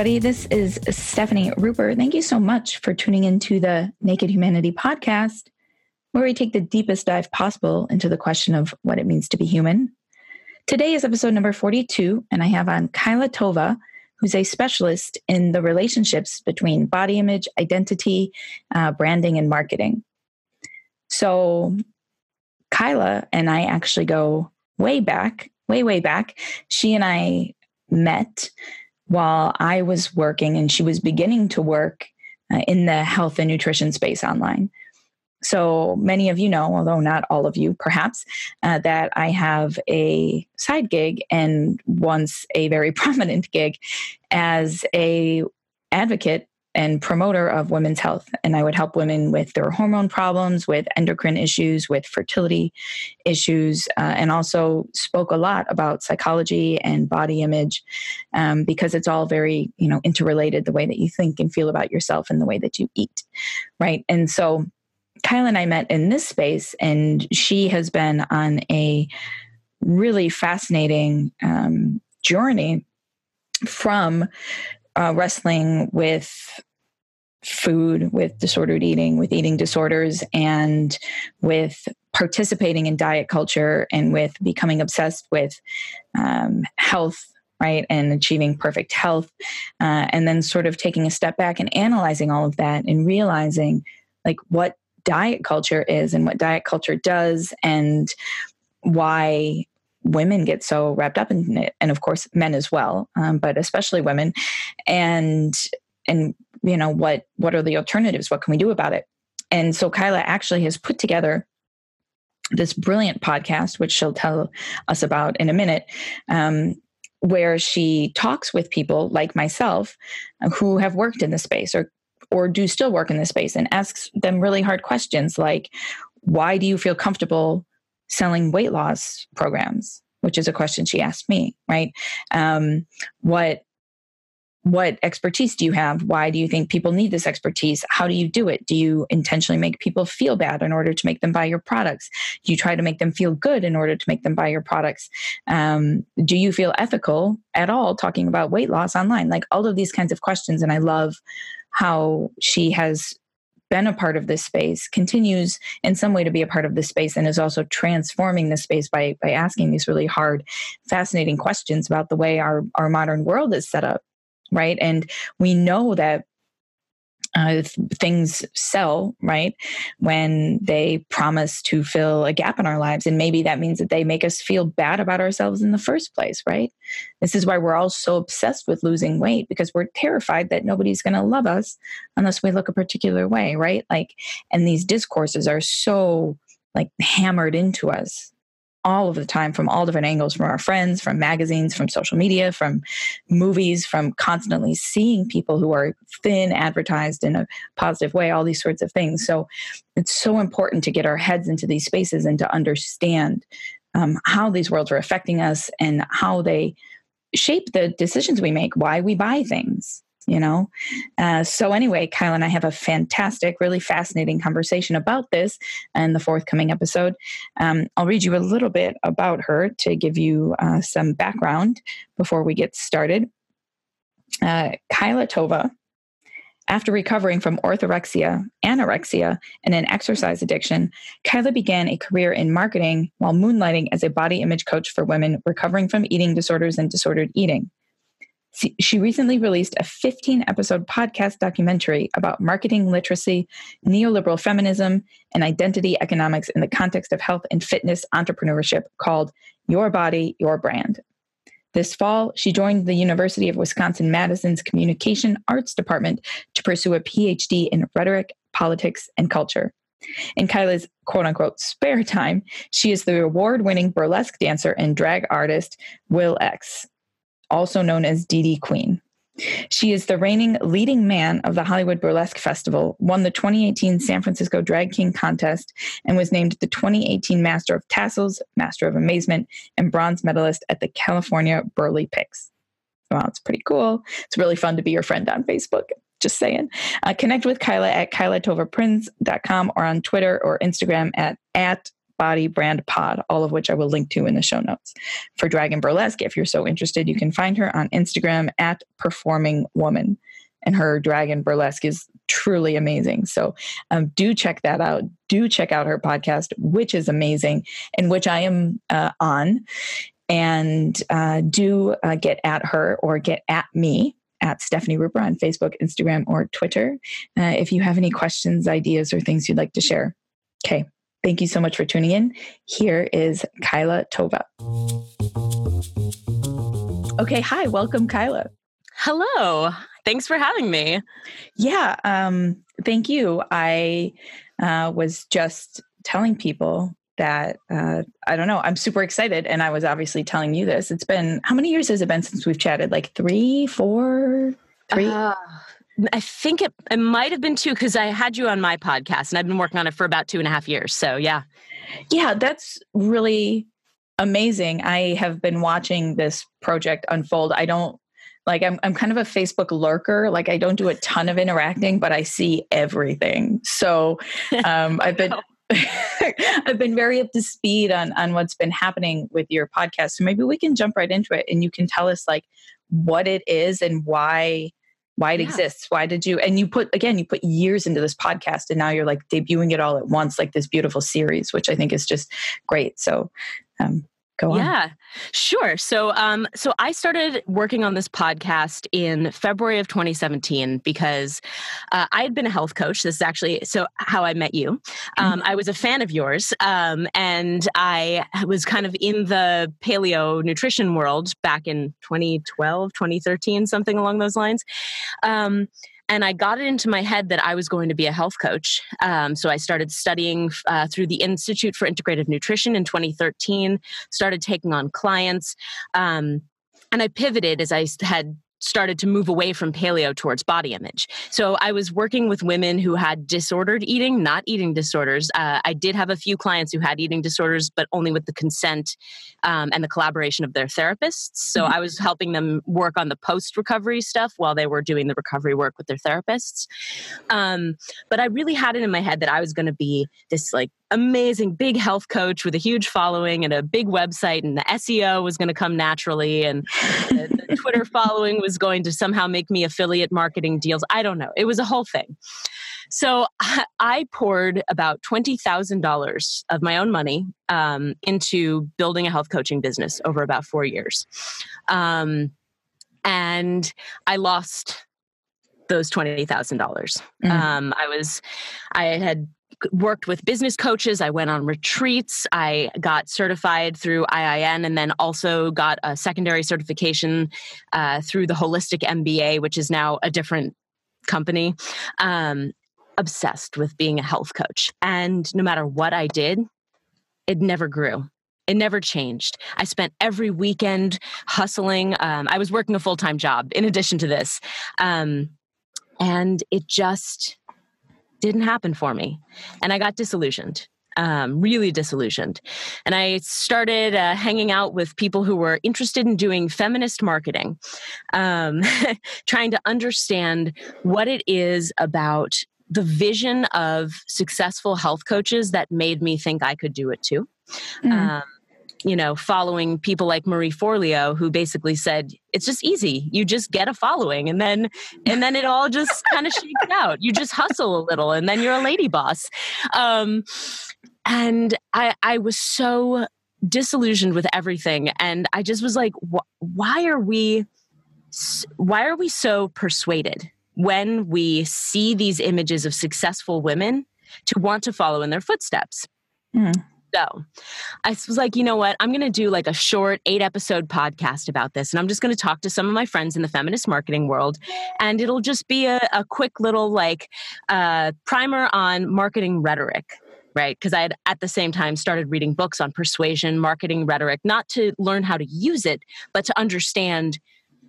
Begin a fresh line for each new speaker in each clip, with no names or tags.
everybody. This is Stefani Ruper. Thank you so much for tuning into the Naked Humanity podcast, where we take the deepest dive possible into the question of what it means to be human. Today is episode number 42, and I have on Kyla Tova, who's a specialist in the relationships between body image, identity, uh, branding, and marketing. So, Kyla and I actually go way back, way, way back. She and I met while I was working and she was beginning to work uh, in the health and nutrition space online. So many of you know, although not all of you perhaps, uh, that I have a side gig and once a very prominent gig as a advocate and promoter of women's health. And I would help women with their hormone problems, with endocrine issues, with fertility issues, uh, and also spoke a lot about psychology and body image um, because it's all very, you know, interrelated the way that you think and feel about yourself and the way that you eat. Right. And so Kyla and I met in this space, and she has been on a really fascinating um, journey from uh, wrestling with food, with disordered eating, with eating disorders, and with participating in diet culture and with becoming obsessed with um, health. Right, and achieving perfect health, uh, and then sort of taking a step back and analyzing all of that and realizing like what diet culture is and what diet culture does and why women get so wrapped up in it and of course men as well um, but especially women. And and you know what what are the alternatives? What can we do about it? And so kyla actually has put together this brilliant podcast which she'll tell us about in a minute um, where she talks with people like myself who have worked in the space or or do still work in this space and asks them really hard questions like why do you feel comfortable selling weight loss programs, which is a question she asked me, right? Um, what what expertise do you have? Why do you think people need this expertise? How do you do it? Do you intentionally make people feel bad in order to make them buy your products? Do you try to make them feel good in order to make them buy your products? Um, do you feel ethical at all talking about weight loss online? Like all of these kinds of questions. And I love how she has been a part of this space continues in some way to be a part of this space and is also transforming the space by by asking these really hard fascinating questions about the way our our modern world is set up right? And we know that uh, things sell right when they promise to fill a gap in our lives. And maybe that means that they make us feel bad about ourselves in the first place right? This is why we're all so obsessed with losing weight because we're terrified that nobody's going to love us unless we look a particular way right? Like and these discourses are so like hammered into us all of the time from all different angles from our friends, from magazines, from social media, from movies, from constantly seeing people who are thin advertised in a positive way, all these sorts of things. So it's so important to get our heads into these spaces and to understand um, how these worlds are affecting us and how they shape the decisions we make, why we buy things you know? Uh, so anyway kyle and i have a fantastic really fascinating conversation about this in the forthcoming episode. Um, i'll read you a little bit about her to give you uh, some background before we get started. Uh, kyla tova after recovering from orthorexia, anorexia, and an exercise addiction, Kyla began a career in marketing while moonlighting as a body image coach for women recovering from eating disorders and disordered eating. She recently released a 15 episode podcast documentary about marketing literacy, neoliberal feminism, and identity economics in the context of health and fitness entrepreneurship called Your Body, Your Brand. This fall, she joined the University of Wisconsin Madison's Communication Arts Department to pursue a PhD in rhetoric, politics, and culture. In Kyla's quote unquote spare time, she is the award winning burlesque dancer and drag artist Will X also known as DD Queen. She is the reigning leading man of the Hollywood Burlesque Festival, won the 2018 San Francisco Drag King contest, and was named the 2018 Master of Tassels, Master of Amazement, and bronze medalist at the California Burlypicks. Wow, it's pretty cool. It's really fun to be your friend on Facebook. Just saying. Uh, connect with Kyla at kylatovaprince.com or on Twitter or Instagram at, at Body Brand Pod, all of which I will link to in the show notes. For Dragon Burlesque, if you're so interested, you can find her on Instagram at Performing Woman. And her Dragon Burlesque is truly amazing. So um, do check that out. Do check out her podcast, which is amazing and which I am uh, on. And uh, do uh, get at her or get at me at Stefani Ruper on Facebook, Instagram, or Twitter uh, if you have any questions, ideas, or things you'd like to share. Okay. Thank you so much for tuning in. Here is Kyla Tova. Okay. Hi. Welcome, Kyla.
Hello. Thanks for having me.
Yeah. Um, thank you. I uh, was just telling people that uh, I don't know. I'm super excited, and I was obviously telling you this. It's been how many years has it been since we've chatted? Like three, four, three. Uh,
I think it it might have been two because I had you on my podcast, and I've been working on it for about two and a half years. So yeah,
yeah, that's really amazing. I have been watching this project unfold. I don't like I'm I'm kind of a Facebook lurker. Like I don't do a ton of interacting, but I see everything. So um, I've been I've been very up to speed on on what's been happening with your podcast. So maybe we can jump right into it and you can tell us like what it is and why why it yeah. exists. Why did you and you put again, you put years into this podcast and now you're like debuting it all at once, like this beautiful series, which I think is just great. So um Go on.
Yeah, sure. So, um, so I started working on this podcast in February of 2017 because uh, I had been a health coach. This is actually so how I met you. Um, mm-hmm. I was a fan of yours, um, and I was kind of in the paleo nutrition world back in 2012, 2013, something along those lines. Um, and I got it into my head that I was going to be a health coach. Um, so I started studying uh, through the Institute for Integrative Nutrition in 2013, started taking on clients. Um, and I pivoted as I had started to move away from paleo towards body image. So I was working with women who had disordered eating, not eating disorders. Uh, I did have a few clients who had eating disorders, but only with the consent um, and the collaboration of their therapists. So mm-hmm. I was helping them work on the post recovery stuff while they were doing the recovery work with their therapists. Um, but I really had it in my head that I was going to be this like amazing big health coach with a huge following and a big website and the SEO was going to come naturally and the, the Twitter following was going to somehow make me affiliate marketing deals. I don't know. It was a whole thing. So I poured about $20,000 of my own money um, into building a health coaching business over about four years. Um, and I lost those $20,000. Mm-hmm. Um, I was, I had worked with business coaches. I went on retreats. I got certified through IIN and then also got a secondary certification uh, through the Holistic MBA, which is now a different company. Um, obsessed with being a health coach. And no matter what I did, it never grew. It never changed. I spent every weekend hustling. Um, I was working a full time job in addition to this. Um, and it just didn't happen for me. And I got disillusioned. Um, really disillusioned. And I started uh, hanging out with people who were interested in doing feminist marketing, um, trying to understand what it is about the vision of successful health coaches that made me think I could do it too. Mm. Um, you know, following people like Marie Forleo, who basically said, it's just easy. You just get a following and then and then it all just kind of shakes out. You just hustle a little and then you're a lady boss. Um, and I I was so disillusioned with everything and I just was like wh- why are we why are we so persuaded when we see these images of successful women to want to follow in their footsteps? Mm. So I was like, you know what? I'm going to do like a short eight episode podcast about this. And I'm just going to talk to some of my friends in the feminist marketing world. And it'll just be a, a quick little like uh, primer on marketing rhetoric. Right. Because I had at the same time started reading books on persuasion, marketing rhetoric, not to learn how to use it, but to understand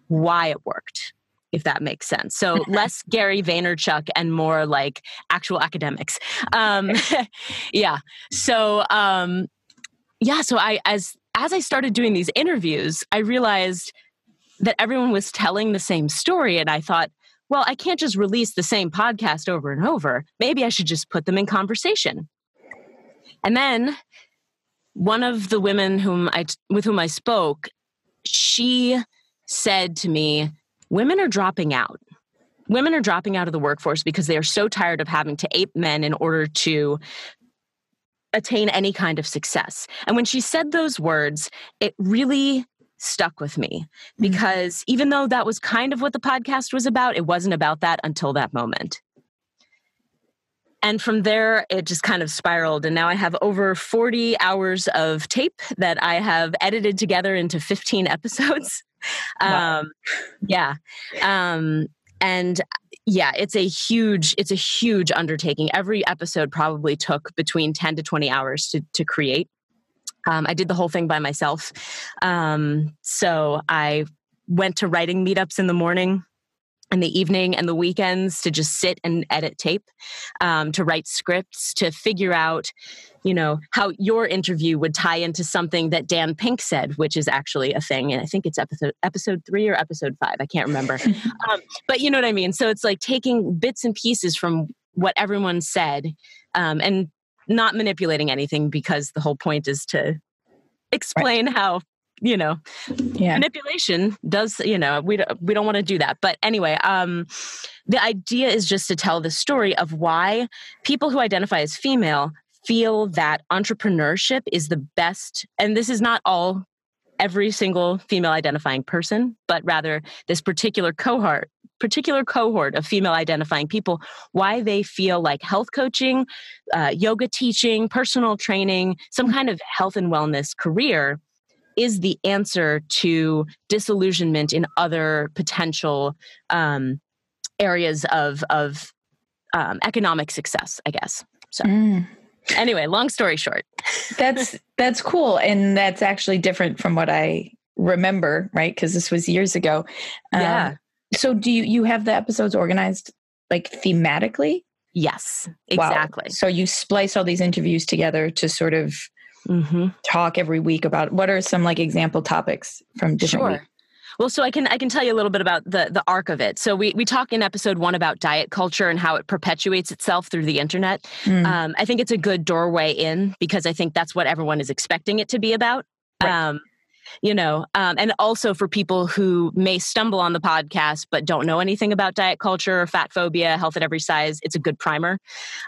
why it worked if that makes sense. So less Gary Vaynerchuk and more like actual academics. Um, yeah. So um, yeah. So I as as I started doing these interviews, I realized that everyone was telling the same story, and I thought, well, I can't just release the same podcast over and over. Maybe I should just put them in conversation. And then one of the women whom I with whom I spoke, she said to me, "Women are dropping out. Women are dropping out of the workforce because they are so tired of having to ape men in order to attain any kind of success." And when she said those words, it really stuck with me mm-hmm. because mm-hmm. even though that was kind of what the podcast was about, it wasn't about that until that moment. And from there, it just kind of spiraled. And now I have over 40 hours of tape that I have edited together into 15 episodes. Wow. Um, yeah. Um, and yeah, it's a huge, it's a huge undertaking. Every episode probably took between 10 to 20 hours to, to create. Um, I did the whole thing by myself. Um, so I went to writing meetups in the morning in the evening and the weekends to just sit and edit tape, um, to write scripts, to figure out, you know, how your interview would tie into something that Dan Pink said, which is actually a thing. And I think it's episode episode three or episode five. I can't remember. um, but you know what I mean. So it's like taking bits and pieces from what everyone said, um, and not manipulating anything because the whole point is to explain right. how you know yeah. manipulation does you know we don't, we don't want to do that but anyway um the idea is just to tell the story of why people who identify as female feel that entrepreneurship is the best and this is not all every single female identifying person but rather this particular cohort particular cohort of female identifying people why they feel like health coaching uh, yoga teaching personal training some kind of health and wellness career is the answer to disillusionment in other potential um, areas of of um, economic success, I guess. So. Mm. Anyway, long story short,
that's that's cool, and that's actually different from what I remember, right? Because this was years ago.
Yeah. Um,
so, do you you have the episodes organized like thematically?
Yes, exactly. Wow.
So you splice all these interviews together to sort of mm-hmm. talk every week about what are some like example topics from different sure. Weeks?
Well, so I can I can tell you a little bit about the the arc of it. So we we talk in episode one about diet culture and how it perpetuates itself through the internet. Mm. Um, I think it's a good doorway in because I think that's what everyone is expecting it to be about. Right. Um, you know, um, and also for people who may stumble on the podcast but don't know anything about diet culture, fat phobia, health at every size, it's a good primer.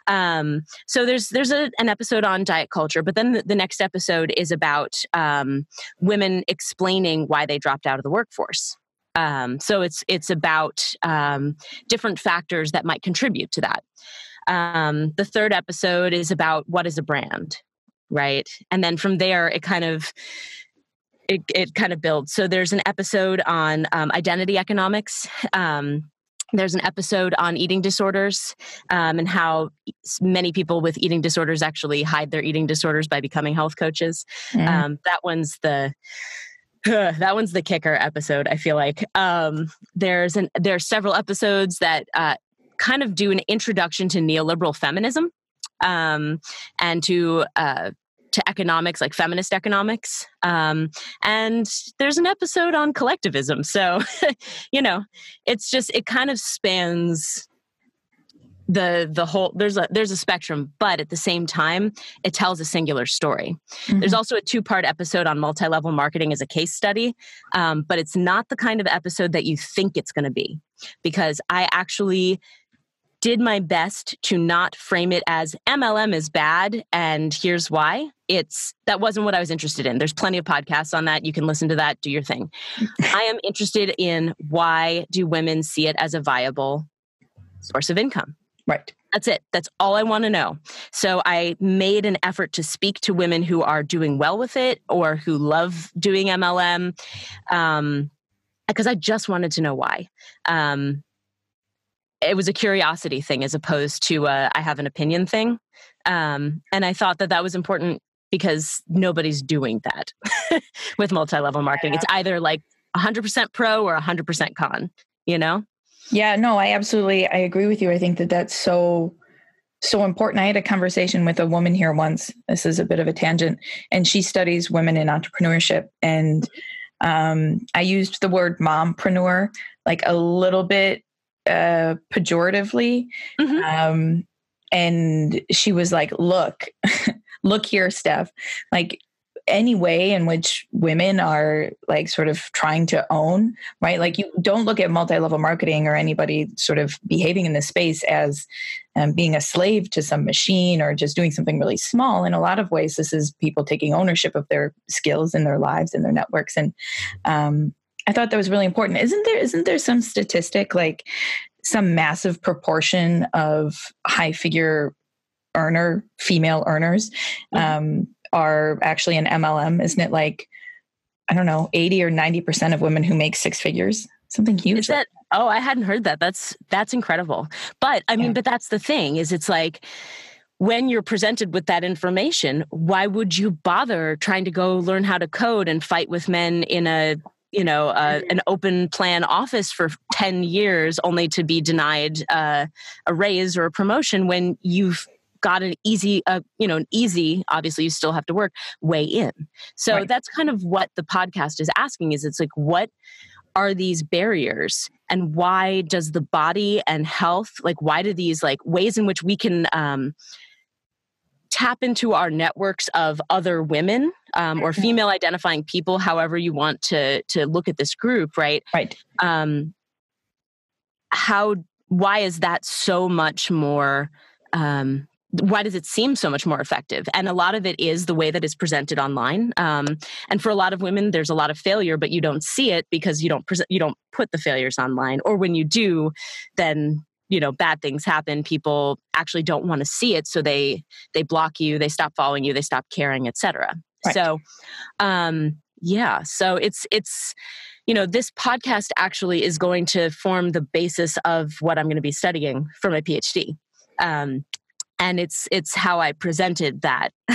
Um, so there's there's a, an episode on diet culture, but then the, the next episode is about um, women explaining why they dropped out of the workforce. Um, so it's it's about um, different factors that might contribute to that. Um, the third episode is about what is a brand, right? And then from there, it kind of it, it kind of builds. So there's an episode on um, identity economics. Um, there's an episode on eating disorders um, and how many people with eating disorders actually hide their eating disorders by becoming health coaches. Mm. that one's the that one's the kicker episode. I feel like um, there's an there are several episodes that uh, kind of do an introduction to neoliberal feminism um, and to uh, to economics, like feminist economics. Um, and there's an episode on collectivism. So, you know, it's just, it kind of spans the the whole there's a there's a spectrum but at the same time it tells a singular story mm-hmm. there's also a two part episode on multi-level marketing as a case study um, but it's not the kind of episode that you think it's going to be because i actually did my best to not frame it as MLM is bad and here's why. It's that wasn't what I was interested in. There's plenty of podcasts on that. You can listen to that, do your thing. I am interested in why do women see it as a viable source of income?
Right.
That's it. That's all I want to know. So I made an effort to speak to women who are doing well with it or who love doing MLM. Um, because I just wanted to know why. Um, it was a curiosity thing as opposed to a, I have an opinion thing. Um, and I thought that that was important because nobody's doing that with multi-level marketing. It's either like 100% pro or 100% con, you know?
Yeah, no, I absolutely I agree with you. I think that that's so so important. I had a conversation with a woman here once. This is a bit of a tangent, and she studies women in entrepreneurship. And um, I used the word mompreneur like a little bit uh, pejoratively. Mm-hmm. Um, and she was like, look, look here, Steph, like any way in which women are like sort of trying to own, right? Like you don't look at multi-level marketing or anybody sort of behaving in this space as um, being a slave to some machine or just doing something really small. In a lot of ways, this is people taking ownership of their skills and their lives and their networks. And um, I thought that was really important. Isn't there? Isn't there some statistic like some massive proportion of high figure earner female earners mm-hmm. um, are actually an MLM? Isn't it like I don't know, eighty or ninety percent of women who make six figures? Something huge.
Is that? Oh, I hadn't heard that. That's that's incredible. But I mean, yeah. but that's the thing is, it's like when you're presented with that information, why would you bother trying to go learn how to code and fight with men in a you know uh, an open plan office for 10 years only to be denied uh, a raise or a promotion when you've got an easy uh, you know an easy obviously you still have to work way in so right. that's kind of what the podcast is asking is it's like what are these barriers and why does the body and health like why do these like ways in which we can um, tap into our networks of other women um, or mm-hmm. female identifying people however you want to to look at this group right?
Right. Um,
how why is that so much more um, why does it seem so much more effective? And a lot of it is the way that it's presented online um, and for a lot of women there's a lot of failure but you don't see it because you don't present you don't put the failures online or when you do then you know bad things happen people actually don't want to see it so they they block you they stop following you they stop caring etc right. so um yeah so it's it's you know this podcast actually is going to form the basis of what i'm going to be studying for my phd um and it's it's how I presented that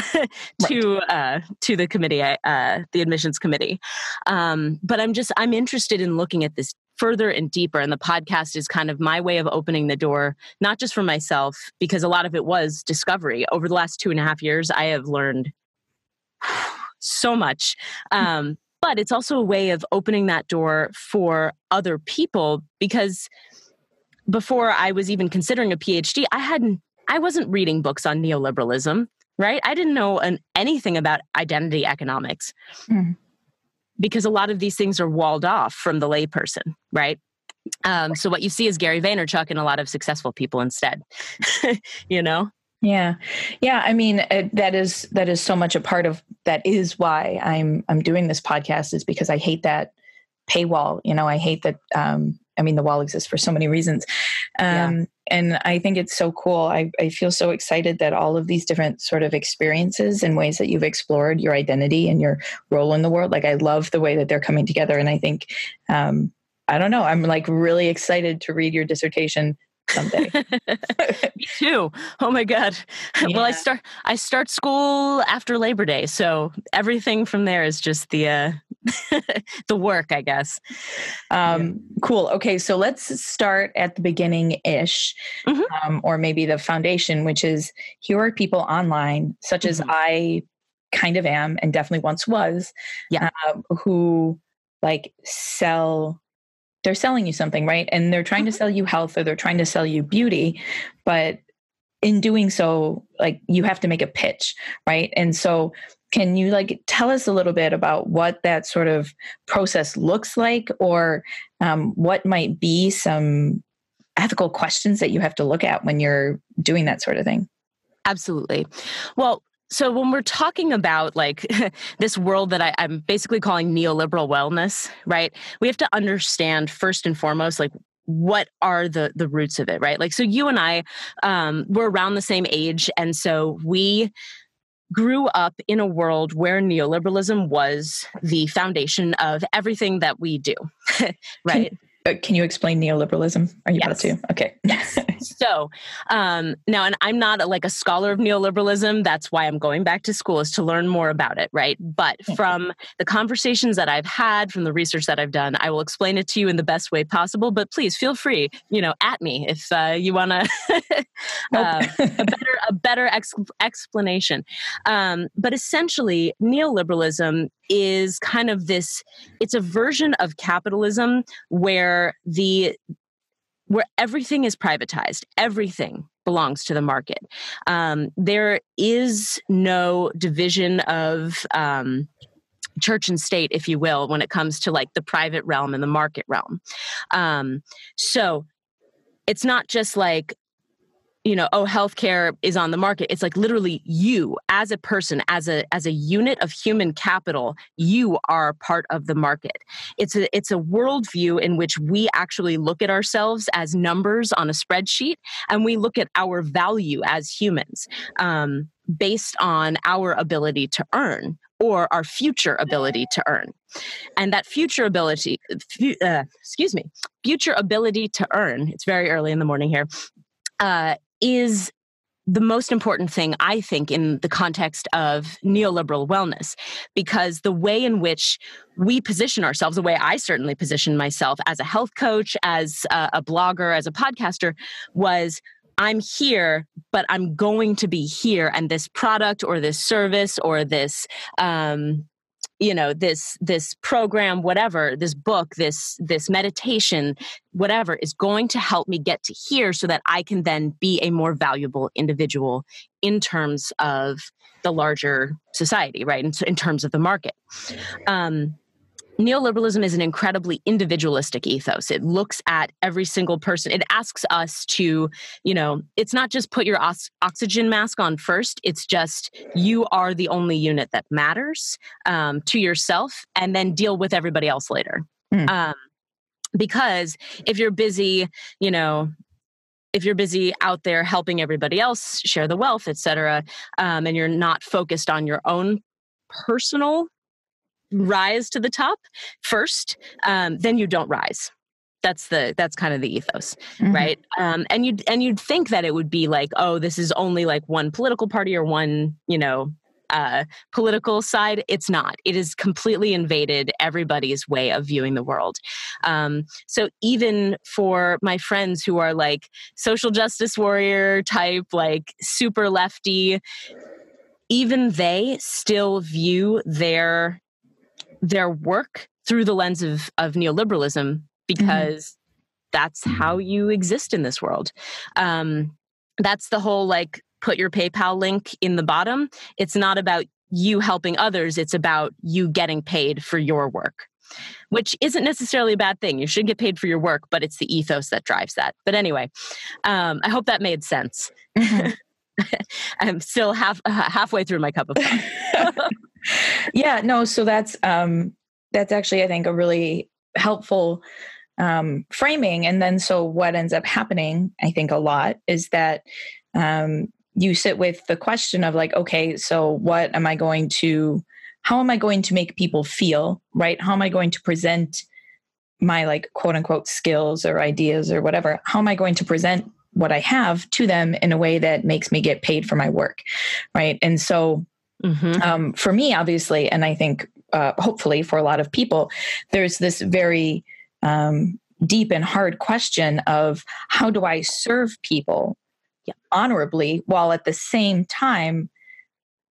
to right. uh, to the committee, uh, the admissions committee. Um, but I'm just I'm interested in looking at this further and deeper. And the podcast is kind of my way of opening the door, not just for myself, because a lot of it was discovery. Over the last two and a half years, I have learned so much. Um, but it's also a way of opening that door for other people because before I was even considering a PhD, I hadn't, I wasn't reading books on neoliberalism, right? I didn't know an, anything about identity economics. Mm because a lot of these things are walled off from the layperson, right? Um, so what you see is Gary Vaynerchuk and a lot of successful people instead, you know?
Yeah, yeah. I mean, uh, that is that is so much a part of that is why I'm I'm doing this podcast is because I hate that paywall. You know, I hate that. Um, I mean, the wall exists for so many reasons. Um, yeah and I think it's so cool. I, I feel so excited that all of these different sort of experiences and ways that you've explored your identity and your role in the world, like I love the way that they're coming together. And I think, um, I don't know, I'm like really excited to read your dissertation someday.
Me too. Oh my god. Yeah. Well, I start I start school after Labor Day, so everything from there is just the uh the work, I guess.
Um, yeah. Cool. Okay, so let's start at the beginning ish, mm-hmm. um, or maybe the foundation, which is here are people online, such mm-hmm. as I kind of am and definitely once was,
yeah.
Uh, who like sell they're selling you something, right? And they're trying to mm-hmm. sell you health or they're trying to sell you beauty, but in doing so, like you have to make a pitch, right? And so can you like tell us a little bit about what that sort of process looks like or um, what might be some ethical questions that you have to look at when you're doing that sort of thing
absolutely well so when we're talking about like this world that I, am basically calling neoliberal wellness right we have to understand first and foremost like what are the the roots of it right like so you and i um, were around the same age and so we grew up in a world where neoliberalism was the foundation of everything that we do, right?
Uh, can you explain neoliberalism? Are you
yes.
about to? Okay.
yes. So um, now, and I'm not a, like a scholar of neoliberalism. That's why I'm going back to school is to learn more about it, right? But from the conversations that I've had, from the research that I've done, I will explain it to you in the best way possible. But please feel free, you know, at me if uh, you want to uh, a better a better ex- explanation. Um, but essentially, neoliberalism is kind of this it's a version of capitalism where the where everything is privatized everything belongs to the market. Um, there is no division of um, church and state, if you will, when it comes to like the private realm and the market realm. Um, so it's not just like you know oh healthcare is on the market it's like literally you as a person as a as a unit of human capital you are part of the market it's a it's a worldview in which we actually look at ourselves as numbers on a spreadsheet and we look at our value as humans um, based on our ability to earn or our future ability to earn. And that future ability, uh, excuse me, future ability to earn, it's very early in the morning here, uh, is the most important thing, I think, in the context of neoliberal wellness, because the way in which we position ourselves, the way I certainly position myself as a health coach, as a, a blogger, as a podcaster, was I'm here, but I'm going to be here, and this product or this service or this um, you know this this program whatever this book this this meditation whatever is going to help me get to here so that i can then be a more valuable individual in terms of the larger society right in, in terms of the market. Um, neoliberalism is an incredibly individualistic ethos. It looks at every single person. It asks us to, you know, it's not just put your os- oxygen mask on first. It's just you are the only unit that matters um, to yourself, and then deal with everybody else later. Mm. Um, because if you're busy, you know, if you're busy out there helping everybody else share the wealth, et cetera, um, and you're not focused on your own personal rise to the top first, um, then you don't rise. That's the that's kind of the ethos, mm-hmm. right? Um, and you'd and you'd think that it would be like, oh, this is only like one political party or one, you know, uh, political side. It's not. It has completely invaded everybody's way of viewing the world. Um, so even for my friends who are like social justice warrior type, like super lefty, even they still view their their work through the lens of, of neoliberalism mm-hmm. because mm-hmm. that's how you exist in this world. Um, that's the whole like put your PayPal link in the bottom. It's not about you helping others, it's about you getting paid for your work, which isn't necessarily a bad thing. You should get paid for your work, but it's the ethos that drives that. But anyway, um, I hope that made sense. Mm-hmm. I'm still half halfway through my cup of coffee.
yeah, no, so that's um that's actually I think a really helpful um framing and then so what ends up happening I think a lot is that um you sit with the question of like okay, so what am I going to how am I going to make people feel, right? How am I going to present my like quote unquote skills or ideas or whatever? How am I going to present what I have to them in a way that makes me get paid for my work, right? And so Mm-hmm. Um, for me, obviously, and I think uh, hopefully for a lot of people, there's this very um, deep and hard question of how do I serve people yeah. honorably while at the same time,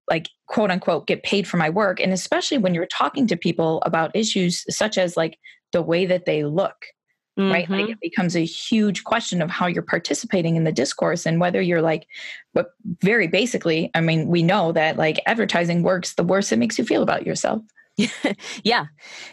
like quote unquote, get paid for my work. And especially when you're talking to people about issues such as like the way that they look mm-hmm. right? Like mm-hmm. it becomes a huge question of how you're participating in the discourse and whether you're like, but very basically, I mean, we know that like advertising works the worse it makes you feel about yourself.
yeah.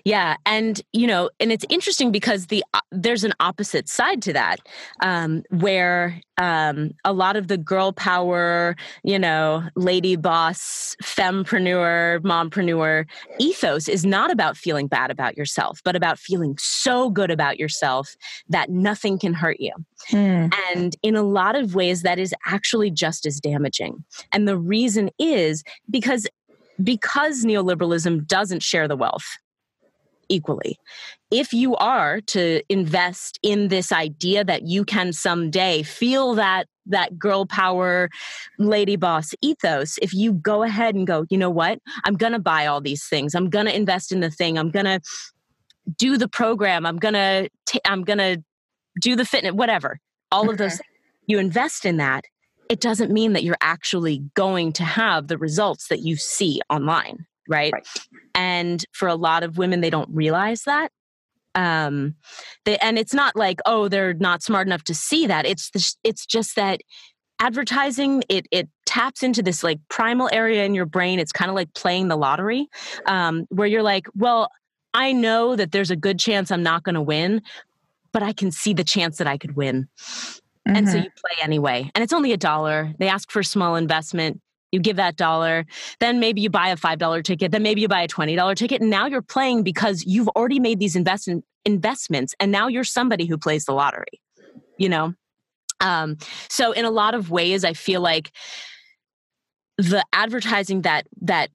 Yeah. And you know and it's interesting because the uh, there's an opposite side to that um, where um, a lot of the girl power you know lady boss fempreneur mompreneur ethos is not about feeling bad about yourself but about feeling so good about yourself that nothing can hurt you. Hmm. and in a lot of ways that is actually just as damaging. And the reason is because because neoliberalism doesn't share the wealth equally. If you are to invest in this idea that you can someday feel that that girl power lady boss ethos, if you go ahead and go, you know what? I'm going to buy all these things. I'm going to invest in the thing. I'm going to do the program. I'm going to I'm going to do the fitness whatever. All of those you invest in that it doesn't mean that you're actually going to have the results that you see online right, right. and for a lot of women they don't realize that. Um they, and it's not like oh they're not smart enough to see that. It's the, it's just that advertising it it taps into this like primal area in your brain. It's kind of like playing the lottery um, where you're like well i know that there's a good chance i'm not going to win but i can see the chance that i could win mm-hmm. and so mm-hmm. you play anyway and it's only a dollar they ask for a small investment you give that dollar then maybe you buy a $5 ticket then maybe you buy a $20 ticket and now you're playing because you've already made these investment investments and now you're somebody who plays the lottery you know um, so in a lot of ways, I feel like the advertising that that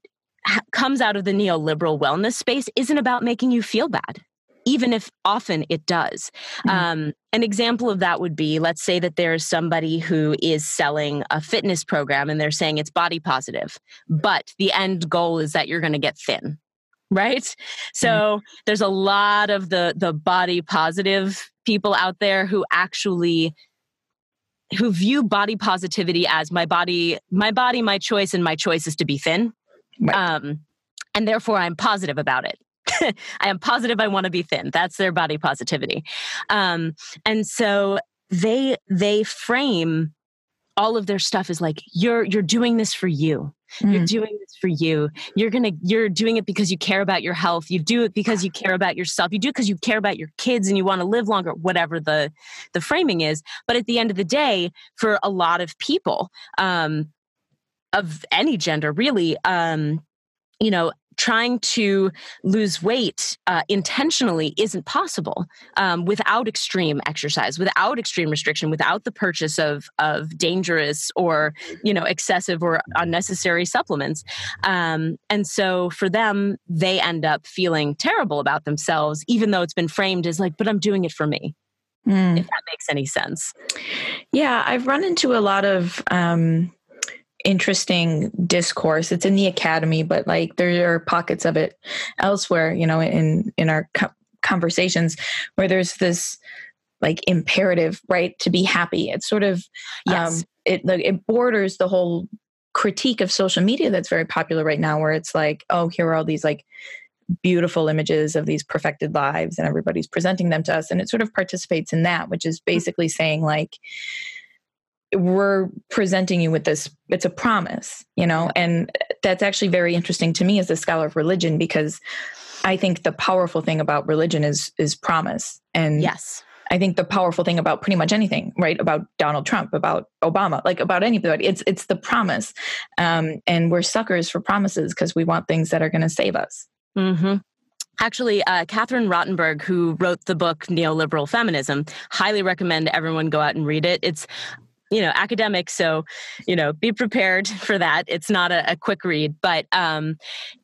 ha- comes out of the neoliberal wellness space isn't about making you feel bad even if often it does. Mm-hmm. Um, an example of that would be let's say that there's somebody who is selling a fitness program and they're saying it's body positive, but the end goal is that you're going to get thin. Right. So mm-hmm. there's a lot of the the body positive people out there who actually who view body positivity as my body, my body, my choice, and my choice is to be thin. Right. Um, and therefore, I'm positive about it. I am positive I want to be thin. That's their body positivity. Um, and so they they frame all of their stuff as like you're you're doing this for you Mm. You're doing this for you. You're to you're doing it because you care about your health. You do it because you care about yourself. You do it because you care about your kids and you want to live longer, whatever the the framing is. But at the end of the day, for a lot of people, um, of any gender, really, um, you know, trying to lose weight uh, intentionally isn't possible um, without extreme exercise, without extreme restriction, without the purchase of of dangerous or you know excessive or unnecessary supplements. Um, and so for them, they end up feeling terrible about themselves, even though it's been framed as like, "But I'm doing it for me." Mm. If that makes any sense.
Yeah, I've run into a lot of. Um, interesting discourse it's in the academy but like there are pockets of it elsewhere you know in in our co- conversations where there's this like imperative right to be happy it's sort of yes. um it like it borders the whole critique of social media that's very popular right now where it's like oh here are all these like beautiful images of these perfected lives and everybody's presenting them to us and it sort of participates in that which is mm-hmm. basically saying like we're presenting you with this it's a promise you know? And that's actually very interesting to me as a scholar of religion because i think the powerful thing about religion is is promise. And
yes.
I think the powerful thing about pretty much anything right? About donald trump about obama like about anybody it's it's the promise. Um, and we're suckers for promises because we want things that are going to save us.
Mm-hmm. Actually, uh, Catherine Rottenberg, who wrote the book Neoliberal Feminism, highly recommend everyone go out and read it. It's you know academic so you know be prepared for that. It's not a, a quick read but um,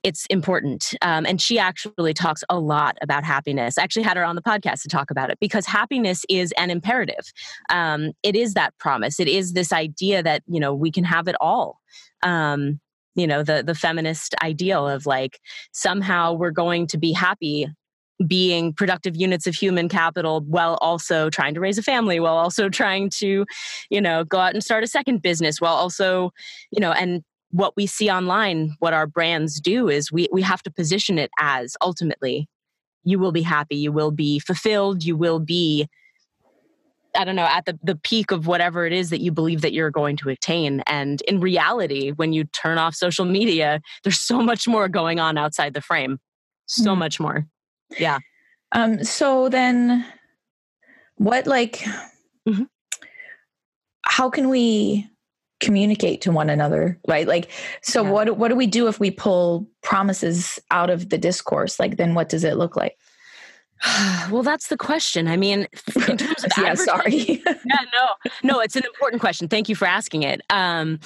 it's important um, and she actually talks a lot about happiness. I actually had her on the podcast to talk about it because happiness is an imperative. Um, it is that promise. It is this idea that you know we can have it all. Um, you know the the feminist ideal of like somehow we're going to be happy being productive units of human capital while also trying to raise a family while also trying to you know go out and start a second business while also you know and what we see online what our brands do is we we have to position it as ultimately you will be happy you will be fulfilled you will be I don't know, at the, the peak of whatever it is that you believe that you're going to attain. And in reality, when you turn off social media, there's so much more going on outside the frame. So mm. much more. Yeah.
Um, so then what like mm-hmm. how can we communicate to one another right like so yeah. what what do we do if we pull promises out of the discourse like then what does it look like
well that's the question. I mean in terms of
yeah sorry.
Yeah no. No it's an important question. Thank you for asking it. Um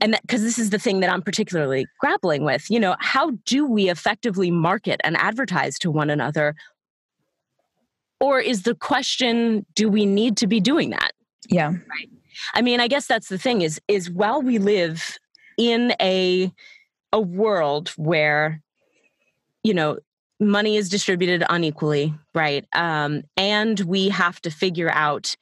and because this is the thing that i'm particularly grappling with. You know how do we effectively market and advertise to one another? Or is the question do we need to be doing that?
Yeah. Right?
I mean i guess that's the thing is is while we live in a a world where you know money is distributed unequally right um, and we have to figure out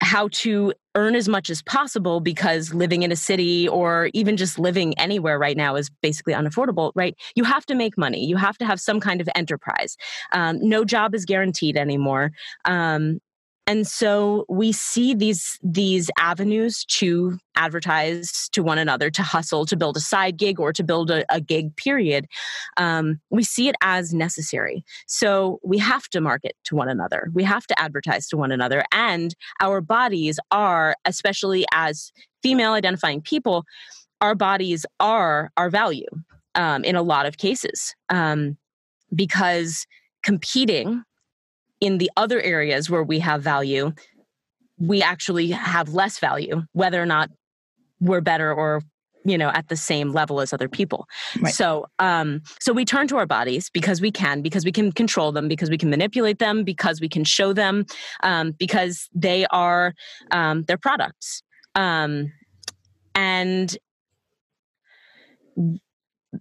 how to earn as much as possible because living in a city or even just living anywhere right now is basically unaffordable, right? You have to make money. You have to have some kind of enterprise. Um, no job is guaranteed anymore. Um, and so we see these these avenues to advertise to one another to hustle to build a side gig or to build a, a gig period. Um, we see it as necessary. So we have to market to one another. We have to advertise to one another. And our bodies are especially as female identifying people our bodies are our value um, in a lot of cases. Um, because competing in the other areas where we have value, we actually have less value, whether or not we're better or you know at the same level as other people right. so um so we turn to our bodies because we can because we can control them because we can manipulate them because we can show them um because they are um their products um and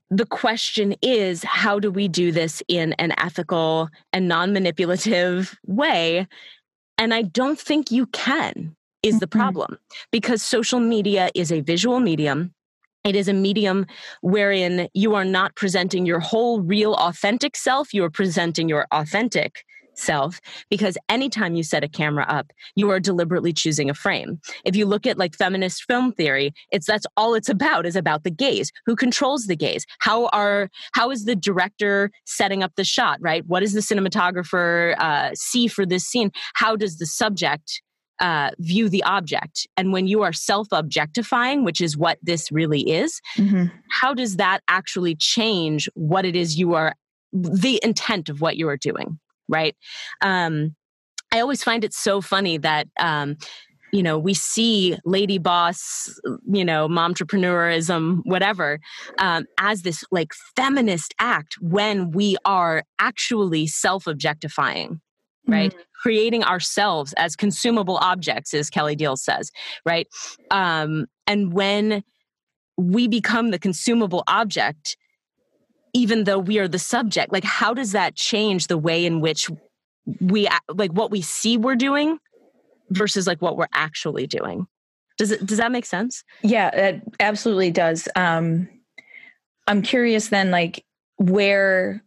the question is how do we do this in an ethical and non-manipulative way? And i don't think you can is the mm-hmm. problem because social media is a visual medium. It is a medium wherein you are not presenting your whole real authentic self you are presenting your authentic self because anytime you set a camera up you are deliberately choosing a frame if you look at like feminist film theory it's that's all it's about is about the gaze who controls the gaze how are how is the director setting up the shot right what does the cinematographer uh, see for this scene how does the subject uh, view the object. And when you are self objectifying, which is what this really is, mm-hmm. how does that actually change what it is you are, the intent of what you are doing? Right? Um, I always find it so funny that um, you know we see lady boss you know entrepreneurism whatever um, as this like feminist act when we are actually self-objectifying right mm-hmm. creating ourselves as consumable objects as kelly Diels says right um, and when we become the consumable object even though we are the subject like how does that change the way in which we like what we see we're doing versus like what we're actually doing? Does it does that make sense?
Yeah it absolutely does. Um i'm curious then like where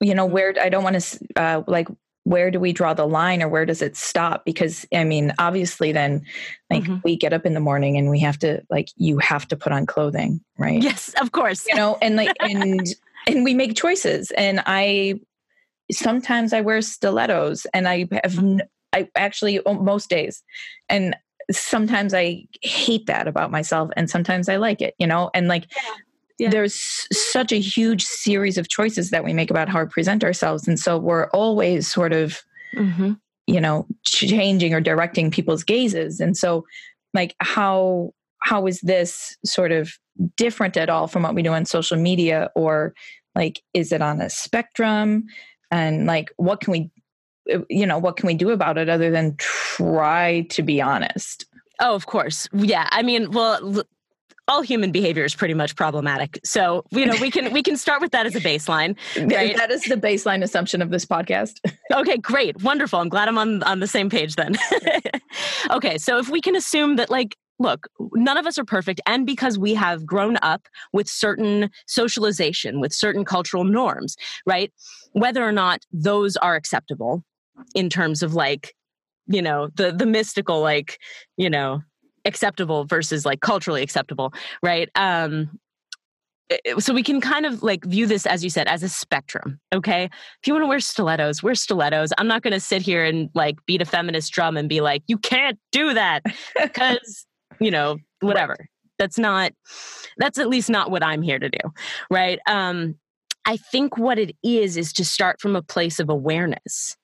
you know where i don't want to uh like where do we draw the line or where does it stop? Because i mean obviously then like mm-hmm. we get up in the morning and we have to like you have to put on clothing right?
Yes of course.
You know and like and and we make choices and i sometimes i wear stilettos and i have i actually most days and sometimes i hate that about myself and sometimes i like it you know and like yeah. Yeah. there's such a huge series of choices that we make about how we present ourselves and so we're always sort of mm-hmm. you know changing or directing people's gazes and so like how how is this sort of different at all from what we do on social media? Or like is it on a spectrum? And like what can we you know what can we do about it other than try to be honest?
Oh of course. Yeah. I mean well all human behavior is pretty much problematic. So you know we can we can start with that as a baseline
right? that is the baseline assumption of this podcast.
Okay great. Wonderful. I'm glad i'm on on the same page then. Okay. So if we can assume that like look, none of us are perfect. And because we have grown up with certain socialization, with certain cultural norms, right? Whether or not those are acceptable in terms of like, you know, the the mystical, like, you know, acceptable versus like culturally acceptable, right? Um, so we can kind of like view this as you said as a spectrum okay if you want to wear stilettos wear stilettos i'm not going to sit here and like beat a feminist drum and be like you can't do that because you know, whatever. Right. That's not, that's at least not what I'm here to do. Right. Um, I think what it is is to start from a place of awareness,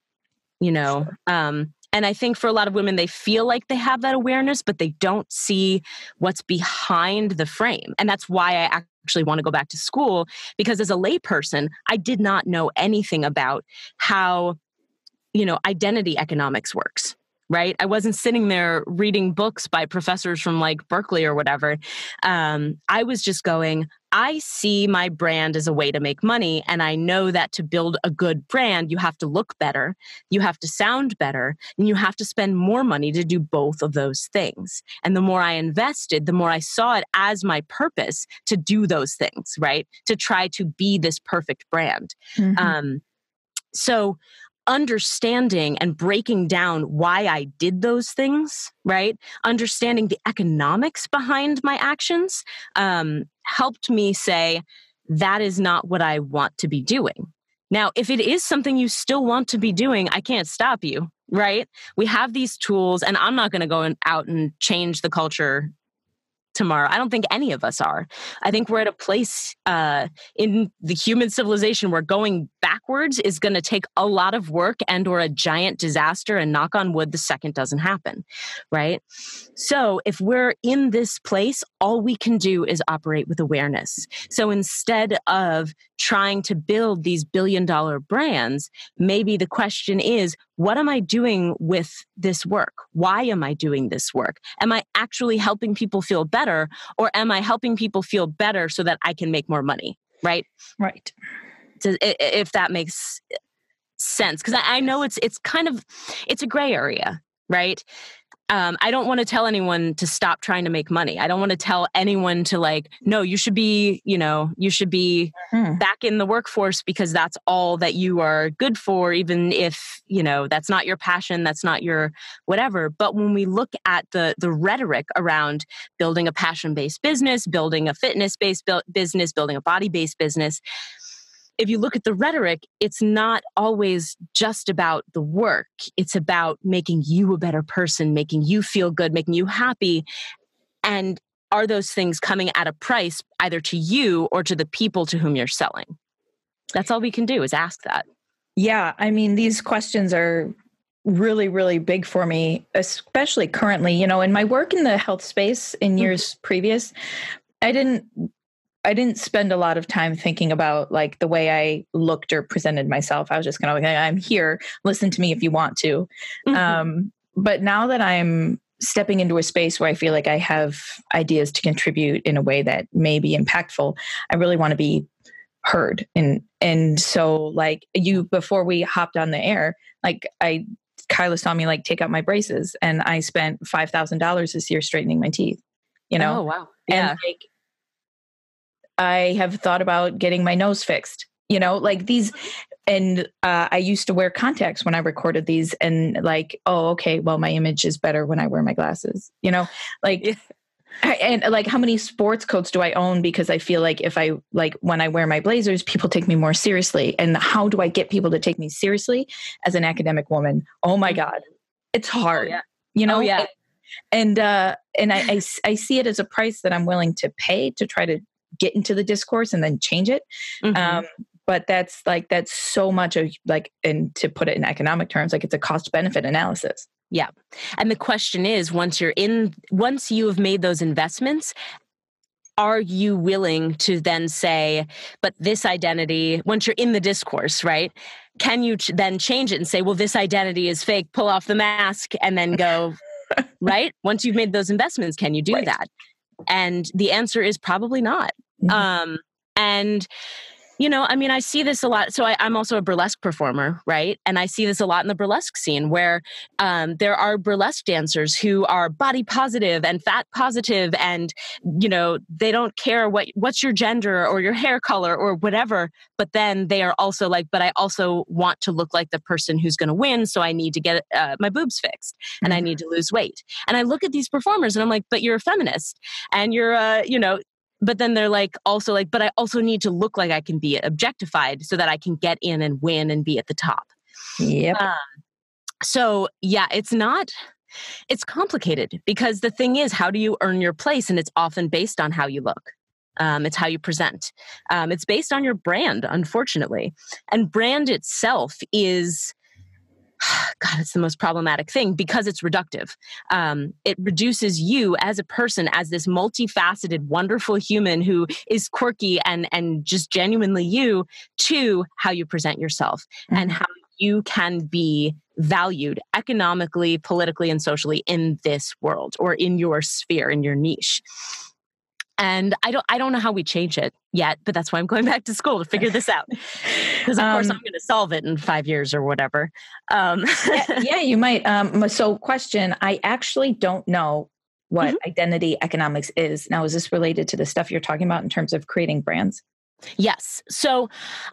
you know. Sure. Um, and I think for a lot of women, they feel like they have that awareness, but they don't see what's behind the frame. And that's why I actually want to go back to school because as a layperson, I did not know anything about how, you know, identity economics works right? I wasn't sitting there reading books by professors from like Berkeley or whatever. Um, I was just going, I see my brand as a way to make money. And I know that to build a good brand, you have to look better, you have to sound better, and you have to spend more money to do both of those things. And the more I invested, the more I saw it as my purpose to do those things, right? To try to be this perfect brand. Mm-hmm. Um, so understanding and breaking down why I did those things, right? Understanding the economics behind my actions um, helped me say, that is not what I want to be doing. Now, if it is something you still want to be doing, I can't stop you, right? We have these tools, and I'm not going to go out and change the culture tomorrow. I don't think any of us are. I think we're at a place uh, in the human civilization where going backwards is going to take a lot of work and or a giant disaster and knock on wood the second doesn't happen right so if we're in this place all we can do is operate with awareness so instead of trying to build these billion dollar brands maybe the question is what am I doing with this work? Why am I doing this work? Am I actually helping people feel better or am I helping people feel better so that I can make more money? Right?
Right.
If that makes sense because I know it's it's kind of it's a gray area right um, I don't want to tell anyone to stop trying to make money. I don't want to tell anyone to like, no, you should be, you know, you should be mm-hmm. back in the workforce because that's all that you are good for, even if, you know, that's not your passion, that's not your whatever. But when we look at the the rhetoric around building a passion-based business, building a fitness-based business, building a body-based business, if you look at the rhetoric, it's not always just about the work. It's about making you a better person, making you feel good, making you happy. And are those things coming at a price either to you or to the people to whom you're selling? That's all we can do is ask that.
Yeah. I mean, these questions are really, really big for me, especially currently. You know, in my work in the health space in mm-hmm. years mm-hmm. previous, I didn't I didn't spend a lot of time thinking about like the way I looked or presented myself. I was just kind of like, I'm here. Listen to me if you want to. Mm-hmm. Um, but now that I'm stepping into a space where I feel like I have ideas to contribute in a way that may be impactful, I really want to be heard. And and so like you before we hopped on the air, like I Kyla saw me like take out my braces and I spent five thousand dollars this year straightening my teeth. You know?
Oh wow. Yeah.
And like I have thought about getting my nose fixed. You know, like these, and uh, I used to wear contacts when I recorded these, and like, oh, okay, well, my image is better when I wear my glasses. You know, like. Yeah. and like how many sports coats do i own because i feel like if i like when i wear my blazers people take me more seriously and how do i get people to take me seriously as an academic woman oh my mm-hmm. god it's hard oh, yeah. you know
oh, yeah
and uh and I, I i see it as a price that i'm willing to pay to try to get into the discourse and then change it. Mm-hmm. Um, but that's like that's so much of like and to put it in economic terms like it's a cost benefit analysis
yeah and the question is once you're in once you have made those investments are you willing to then say but this identity once you're in the discourse right can you ch- then change it and say well this identity is fake pull off the mask and then go right once you've made those investments can you do right. that and the answer is probably not. Mm-hmm. Um, and you know, I mean, I see this a lot. So I, am also a burlesque performer, right? And I see this a lot in the burlesque scene where um, there are burlesque dancers who are body positive and fat positive, and you know, they don't care what what's your gender or your hair color or whatever. But then they are also like, but I also want to look like the person who's going to win, so I need to get uh, my boobs fixed and mm-hmm. I need to lose weight. And I look at these performers and I'm like, but you're a feminist and you're, uh, you know, but then they're like also like but i also need to look like i can be objectified so that i can get in and win and be at the top.
Yep. Um,
so yeah it's not it's complicated because the thing is how do you earn your place? And it's often based on how you look. Um, it's how you present. Um, it's based on your brand unfortunately. And brand itself is God, it's the most problematic thing because it's reductive. Um, it reduces you as a person, as this multifaceted, wonderful human who is quirky and and just genuinely you, to how you present yourself mm-hmm. and how you can be valued economically, politically, and socially in this world or in your sphere, in your niche and i don't i don't know how we change it yet but that's why i'm going back to school to figure this out because of um, course i'm going to solve it in five years or whatever um,
yeah, yeah, you might um, so question i actually don't know what mm-hmm. identity economics is now is this related to the stuff you're talking about in terms of creating brands
Yes. So,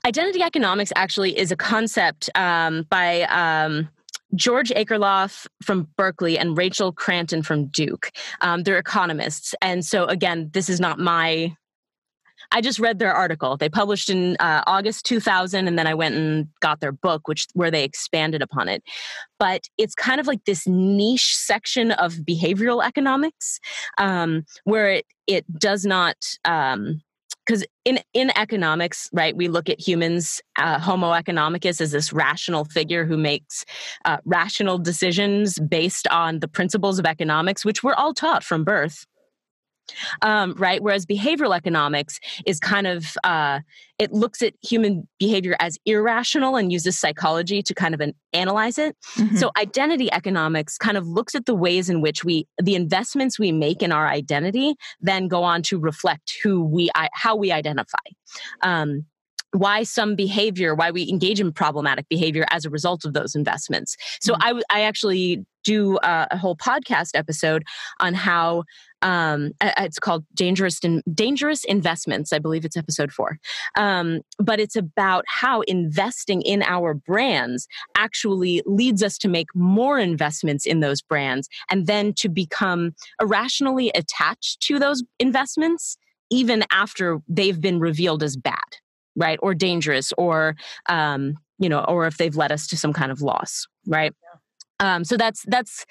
identity economics actually is a concept um, by um, George Akerlof from Berkeley and Rachel Kranton from Duke. Um, they're economists. And so, again, this is not my I just read their article. They published in uh, August 2000, and then I went and got their book, which where they expanded upon it. But it's kind of like this niche section of behavioral economics, um, where it it does not. Um, because in in economics right we look at humans uh, homo economicus as this rational figure who makes uh, rational decisions based on the principles of economics which we're all taught from birth um, right? Whereas behavioral economics is kind of uh, it looks at human behavior as irrational and uses psychology to kind of an, analyze it. Mm-hmm. So identity economics kind of looks at the ways in which we the investments we make in our identity then go on to reflect who we how we identify. Um, why some behavior, why we engage in problematic behavior as a result of those investments. So mm-hmm. I, I actually do a, a, whole podcast episode on how um, it's called dangerous in, dangerous investments i believe it's episode four um, but it's about how investing in our brands actually leads us to make more investments in those brands and then to become irrationally attached to those investments even after they've been revealed as bad right or dangerous or um, you know or if they've led us to some kind of loss right yeah. Um, so that's that's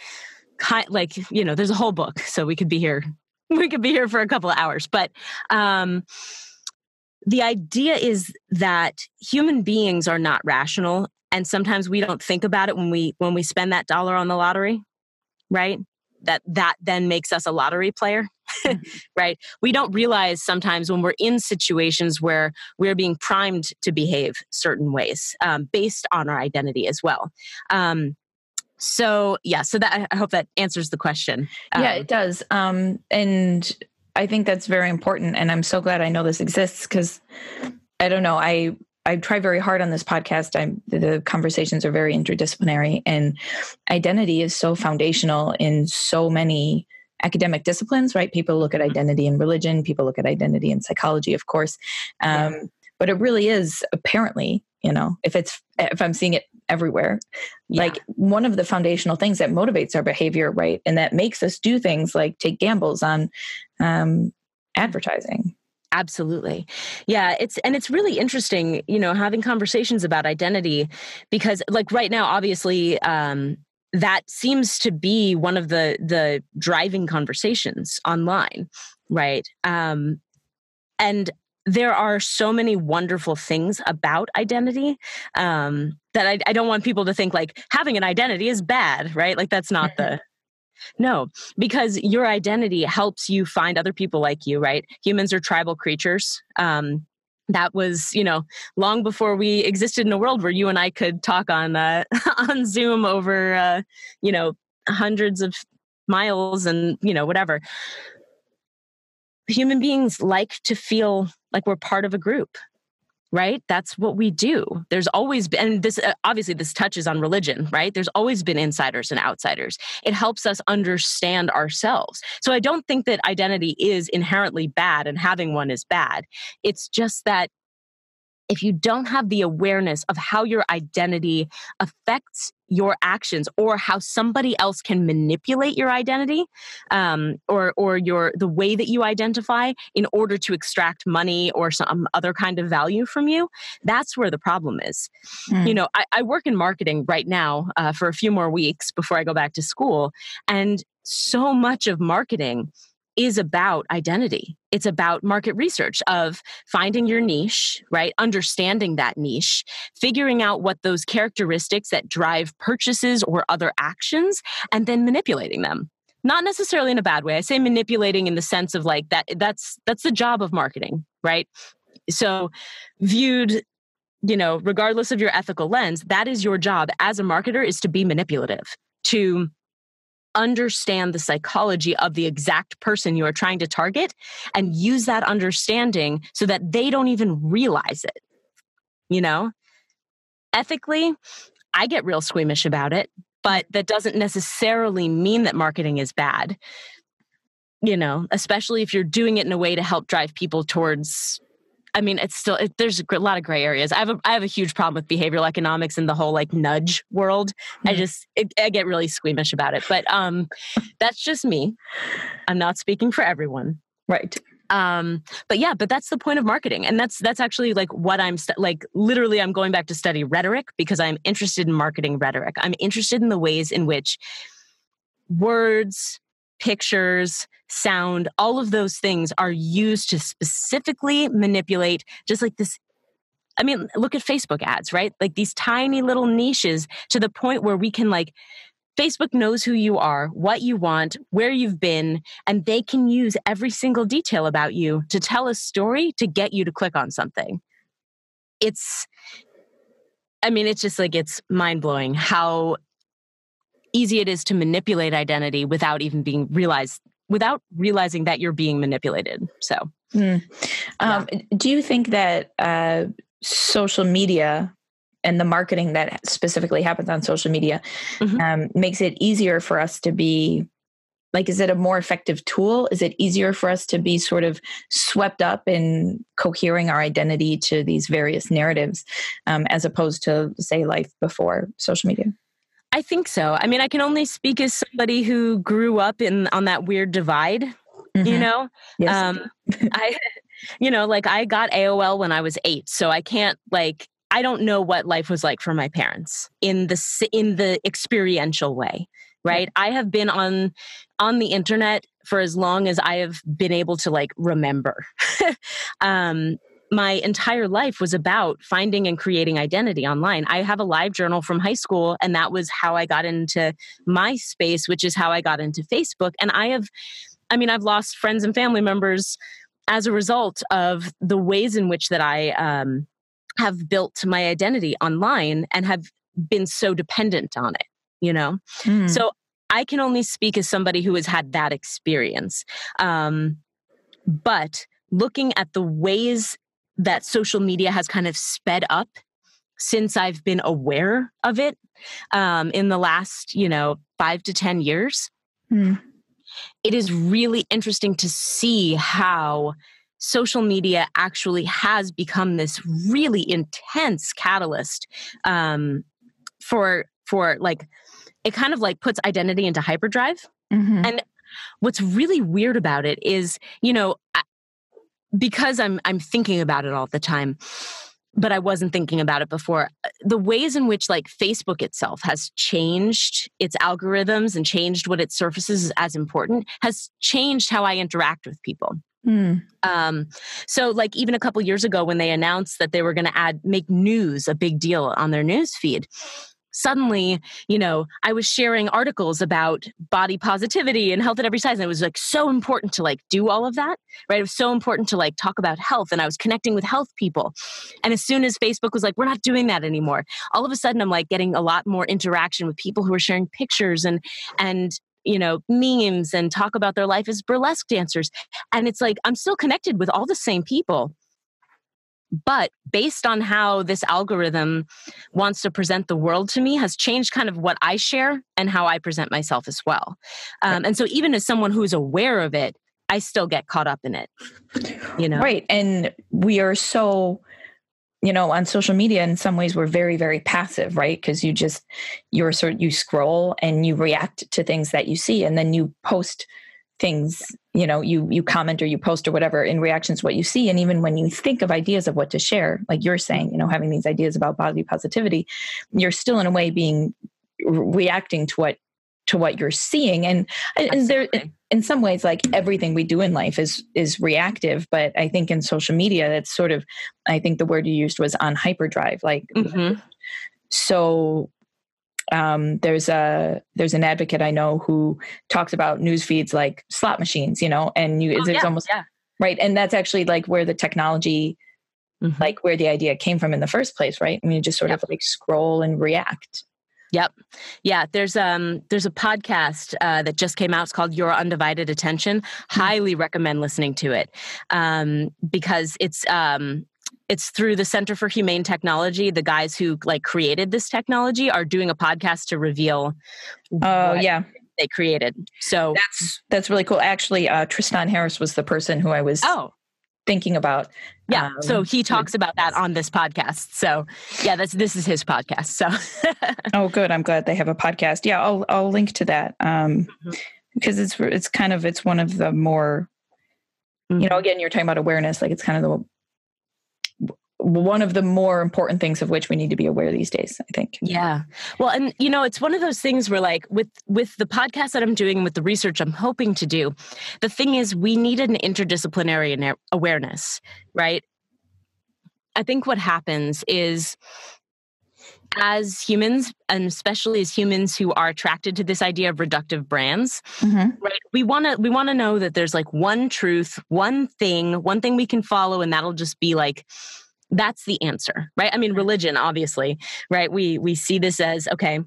kind like you know there's a whole book so we could be here we could be here for a couple of hours but um the idea is that human beings are not rational and sometimes we don't think about it when we when we spend that dollar on the lottery right? That that then makes us a lottery player mm-hmm. right? We don't realize sometimes when we're in situations where we're being primed to behave certain ways um, based on our identity as well. Um, so yeah so that i hope that answers the question
um, yeah it does um, and i think that's very important and i'm so glad i know this exists because i don't know i I try very hard on this podcast. I'm the conversations are very interdisciplinary and identity is so foundational in so many academic disciplines, right? People look at mm-hmm. identity in religion, people look at identity in psychology, of course. Um. But it really is apparently, you know, if it's if I'm seeing it everywhere, yeah. like one of the foundational things that motivates our behavior, right, and that makes us do things like take gambles on um, advertising
Absolutely. Yeah, it's and it's really interesting, you know, having conversations about identity because like right now obviously um that seems to be one of the the driving conversations online, right? Um and there are so many wonderful things about identity um, that I, I, don't want people to think like having an identity is bad, right? Like that's not the no, because your identity helps you find other people like you, right? Humans are tribal creatures. Um, that was, you know, long before we existed in a world where you and I could talk on uh, on Zoom over, uh, you know, hundreds of miles and you know whatever. Human beings like to feel like we're part of a group right? That's what we do. There's always been and this uh, obviously this touches on religion right? There's always been insiders and outsiders. It helps us understand ourselves. So i don't think that identity is inherently bad and having one is bad. It's just that if you don't have the awareness of how your identity affects your actions or how somebody else can manipulate your identity um, or or your the way that you identify in order to extract money or some other kind of value from you that's where the problem is mm. you know I, I, work in marketing right now uh, for a few more weeks before i go back to school and so much of marketing is about identity. It's about market research of finding your niche, right? Understanding that niche, figuring out what those characteristics that drive purchases or other actions, and then manipulating them. Not necessarily in a bad way. I say manipulating in the sense of like that that's that's the job of marketing, right? So viewed you know, regardless of your ethical lens, that is your job as a marketer is to be manipulative, to understand the psychology of the exact person you are trying to target and use that understanding so that they don't even realize it. You know, ethically, I get real squeamish about it, but that doesn't necessarily mean that marketing is bad. You know, especially if you're doing it in a way to help drive people towards I mean, it's still it, there's a lot of gray areas. I have a I have a huge problem with behavioral economics and the whole like nudge world. Mm-hmm. I just it, I get really squeamish about it, but um, that's just me. I'm not speaking for everyone,
right?
Um, but yeah, but that's the point of marketing, and that's that's actually like what I'm stu- like. Literally, I'm going back to study rhetoric because I'm interested in marketing rhetoric. I'm interested in the ways in which words, pictures, sound, all of those things are used to specifically manipulate just like this. I mean, look at Facebook ads, right? Like these tiny little niches to the point where we can like Facebook knows who you are, what you want, where you've been, and they can use every single detail about you to tell a story to get you to click on something. It's, I mean, it's just like it's mind blowing how easy it is to manipulate identity without even being realized without realizing that you're being manipulated so mm.
um, yeah. do you think that uh, social media and the marketing that specifically happens on social media mm-hmm. um, makes it easier for us to be like is it a more effective tool is it easier for us to be sort of swept up in cohering our identity to these various narratives um, as opposed to say life before social media
I think so. I mean, I can only speak as somebody who grew up in on that weird divide. Mm-hmm. You know, yes. um, I, you know, like I got AOL when I was eight, so I can't like I don't know what life was like for my parents in the in the experiential way, right? Yeah. I have been on on the internet for as long as I have been able to like remember. um, my entire life was about finding and creating identity online. I have a live journal from high school, and that was how I got into MySpace, which is how I got into Facebook. And I have, I mean, I've lost friends and family members as a result of the ways in which that I um, have built my identity online and have been so dependent on it, you know? Mm. So I can only speak as somebody who has had that experience. Um, but looking at the ways that social media has kind of sped up since I've been aware of it um, in the last, you know, five to 10 years. Mm. It is really interesting to see how social media actually has become this really intense catalyst um, for for like it kind of like puts identity into hyperdrive mm-hmm. and what's really weird about it is you know because I'm I'm thinking about it all the time but I wasn't thinking about it before. Uh, the ways in which like Facebook itself has changed its algorithms and changed what it surfaces as important has changed how I interact with people. Mm. Um, so like even a couple years ago when they announced that they were going to add make news a big deal on their news feed, suddenly, you know, I was sharing articles about body positivity and health at every size. And it was like so important to like do all of that, right? It was so important to like talk about health. And I was connecting with health people. And as soon as Facebook was like, we're not doing that anymore, all of a sudden I'm like getting a lot more interaction with people who are sharing pictures and, and, you know, memes and talk about their life as burlesque dancers. And it's like, I'm still connected with all the same people but based on how this algorithm wants to present the world to me has changed kind of what i share and how i present myself as well. Um, and so even as someone who's aware of it i still get caught up in it you know?
Right and we are so you know on social media in some ways we're very very passive right? Because you just you're sort of, you scroll and you react to things that you see and then you post things you know you you comment or you post or whatever in reactions to what you see. And even when you think of ideas of what to share like you're saying you know having these ideas about body positivity you're still in a way being reacting to what to what you're seeing. And and there in some ways like everything we do in life is is reactive. But i think in social media that's sort of i think the word you used was on hyperdrive like mm-hmm. so um, there's a there's an advocate I know who talks about news feeds like slot machines, you know, and you oh, yeah, almost yeah. right, and that's actually like where the technology, mm-hmm. like where the idea came from in the first place, right? I mean, you just sort yep. of like scroll and react.
Yep. Yeah, there's um there's a podcast uh, that just came out. It's called Your Undivided Attention. Mm-hmm. Highly recommend listening to it um, because it's um it's through the Center for Humane Technology. The guys who like created this technology are doing a podcast to reveal.
Oh yeah,
they created. So
that's that's really cool. Actually, uh, Tristan Harris was the person who I was
oh
thinking about.
Yeah. Um, so he talks about that on this podcast. So yeah, that's this is his podcast. So
Oh good. I'm glad they have a podcast. Yeah, I'll I'll link to that. Um mm-hmm. because it's it's kind of it's one of the more mm-hmm. you know, mm-hmm. again, you're talking about awareness, like it's kind of the one of the more important things of which we need to be aware these days i think.
Yeah. Well and you know it's one of those things where like with with the podcast that i'm doing with the research i'm hoping to do the thing is we need an interdisciplinary awareness right? I think what happens is as humans and especially as humans who are attracted to this idea of reductive brands mm-hmm. right we want to we want to know that there's like one truth one thing one thing we can follow and that'll just be like that's the answer right? I mean religion obviously right? We we see this as okay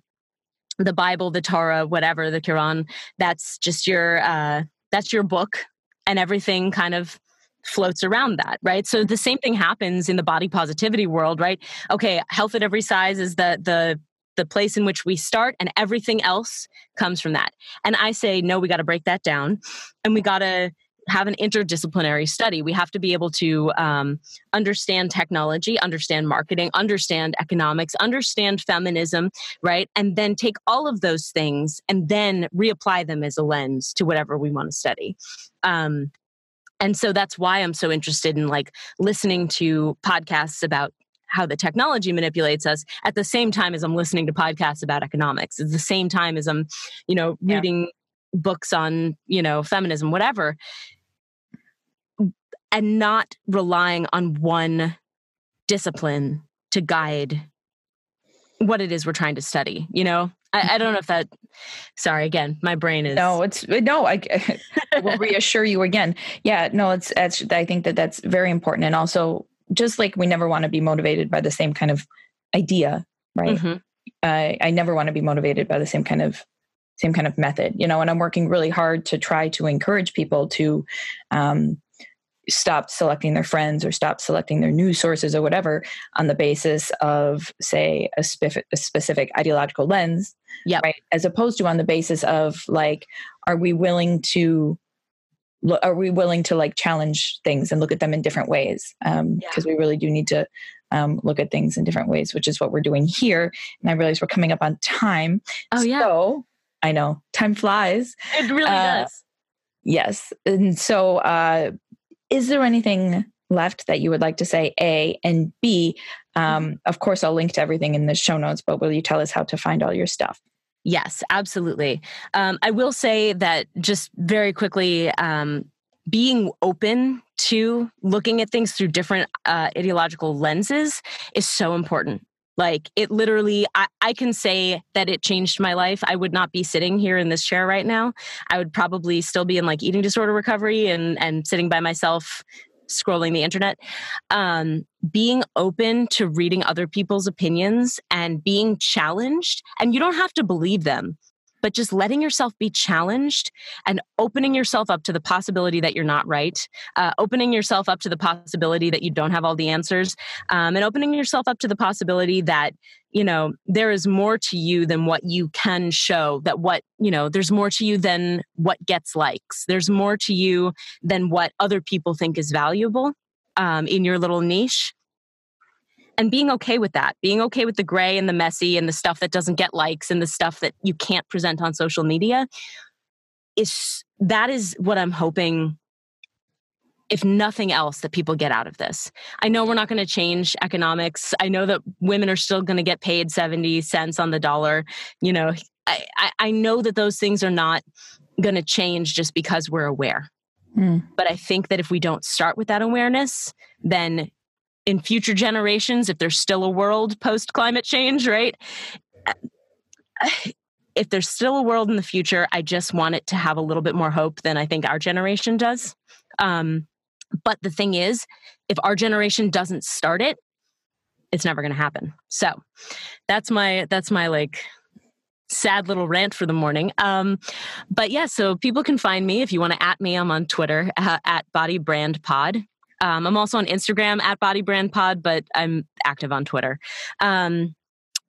the bible the torah whatever the quran that's just your uh that's your book and everything kind of floats around that right? So the same thing happens in the body positivity world right? Okay health at every size is the the the place in which we start and everything else comes from that. And i say no we got to break that down and we got to have an interdisciplinary study. We have to be able to um, understand technology, understand marketing, understand economics, understand feminism, right? And then take all of those things and then reapply them as a lens to whatever we want to study. Um, and so that's why I'm so interested in like listening to podcasts about how the technology manipulates us at the same time as I'm listening to podcasts about economics. At the same time as I'm, you know, reading yeah books on you know feminism whatever and not relying on one discipline to guide what it is we're trying to study you know? I, I, don't know if that sorry again my brain is
no it's no i, I will reassure you again. Yeah no it's, it's i think that that's very important. And also just like we never want to be motivated by the same kind of idea right? Mm-hmm. uh, i never want to be motivated by the same kind of same kind of method you know? And i'm working really hard to try to encourage people to um, stop selecting their friends or stop selecting their news sources or whatever on the basis of say a, specific, a specific ideological lens
yeah right?
As opposed to on the basis of like are we willing to are we willing to like challenge things and look at them in different ways? Because um, yeah. we really do need to um, look at things in different ways which is what we're doing here. And i realize we're coming up on time.
Oh yeah.
So i know time flies.
It really uh, does.
yes. And so uh, is there anything left that you would like to say a and b? Um, mm-hmm. of course i'll link to everything in the show notes but will you tell us how to find all your stuff?
Yes absolutely. Um, i will say that just very quickly um, being open to looking at things through different uh, ideological lenses is so important like it literally, I, I can say that it changed my life. I would not be sitting here in this chair right now. I would probably still be in like eating disorder recovery and and sitting by myself scrolling the internet um, being open to reading other people's opinions and being challenged and you don't have to believe them but just letting yourself be challenged and opening yourself up to the possibility that you're not right, uh, opening yourself up to the possibility that you don't have all the answers, um, and opening yourself up to the possibility that you know there is more to you than what you can show that what you know there's more to you than what gets likes. There's more to you than what other people think is valuable um, in your little niche and being okay with that being okay with the gray and the messy and the stuff that doesn't get likes and the stuff that you can't present on social media is that is what i'm hoping if nothing else that people get out of this. I know we're not going to change economics. I know that women are still going to get paid 70 cents on the dollar you know? I i know that those things are not going to change just because we're aware. Mm. but i think that if we don't start with that awareness then in future generations, if there's still a world post climate change, right? If there's still a world in the future, I just want it to have a little bit more hope than I think our generation does. Um, but the thing is, if our generation doesn't start it, it's never going to happen. So that's my that's my like sad little rant for the morning. Um, but yeah, so people can find me if you want to at me. I'm on Twitter uh, at Body Brand Pod. Um, I'm also on Instagram at Body Brand Pod, but I'm active on Twitter. Um,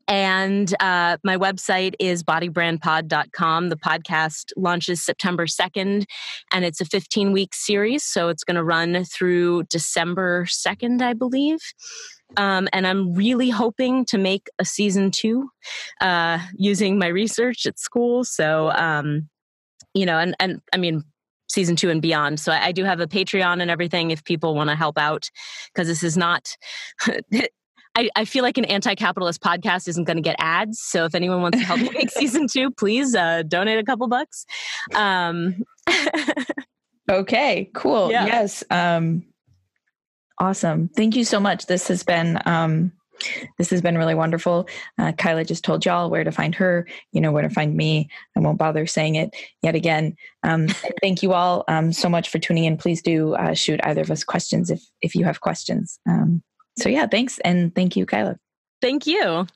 and uh, my website is bodybrandpod.com. The podcast launches September 2nd, and it's a 15 week series. So it's going to run through December 2nd, I believe. Um, and I'm really hoping to make a season two uh, using my research at school. So, um, you know, and, and I mean, season two and beyond. So I, I do have a Patreon and everything if people want to help out because this is not. I, I, feel like an anti-capitalist podcast isn't going to get ads. So if anyone wants to help me make season two, please uh, donate a couple bucks. Um,
okay, cool. Yeah. Yes. Um, awesome. Thank you so much. This has been um, this has been really wonderful. Uh, Kyla just told y'all where to find her, you know, where to find me. I won't bother saying it yet again. Um, thank you all um, so much for tuning in. Please do uh, shoot either of us questions if, if you have questions. Um, so, yeah, thanks. And thank you, Kyla.
Thank you.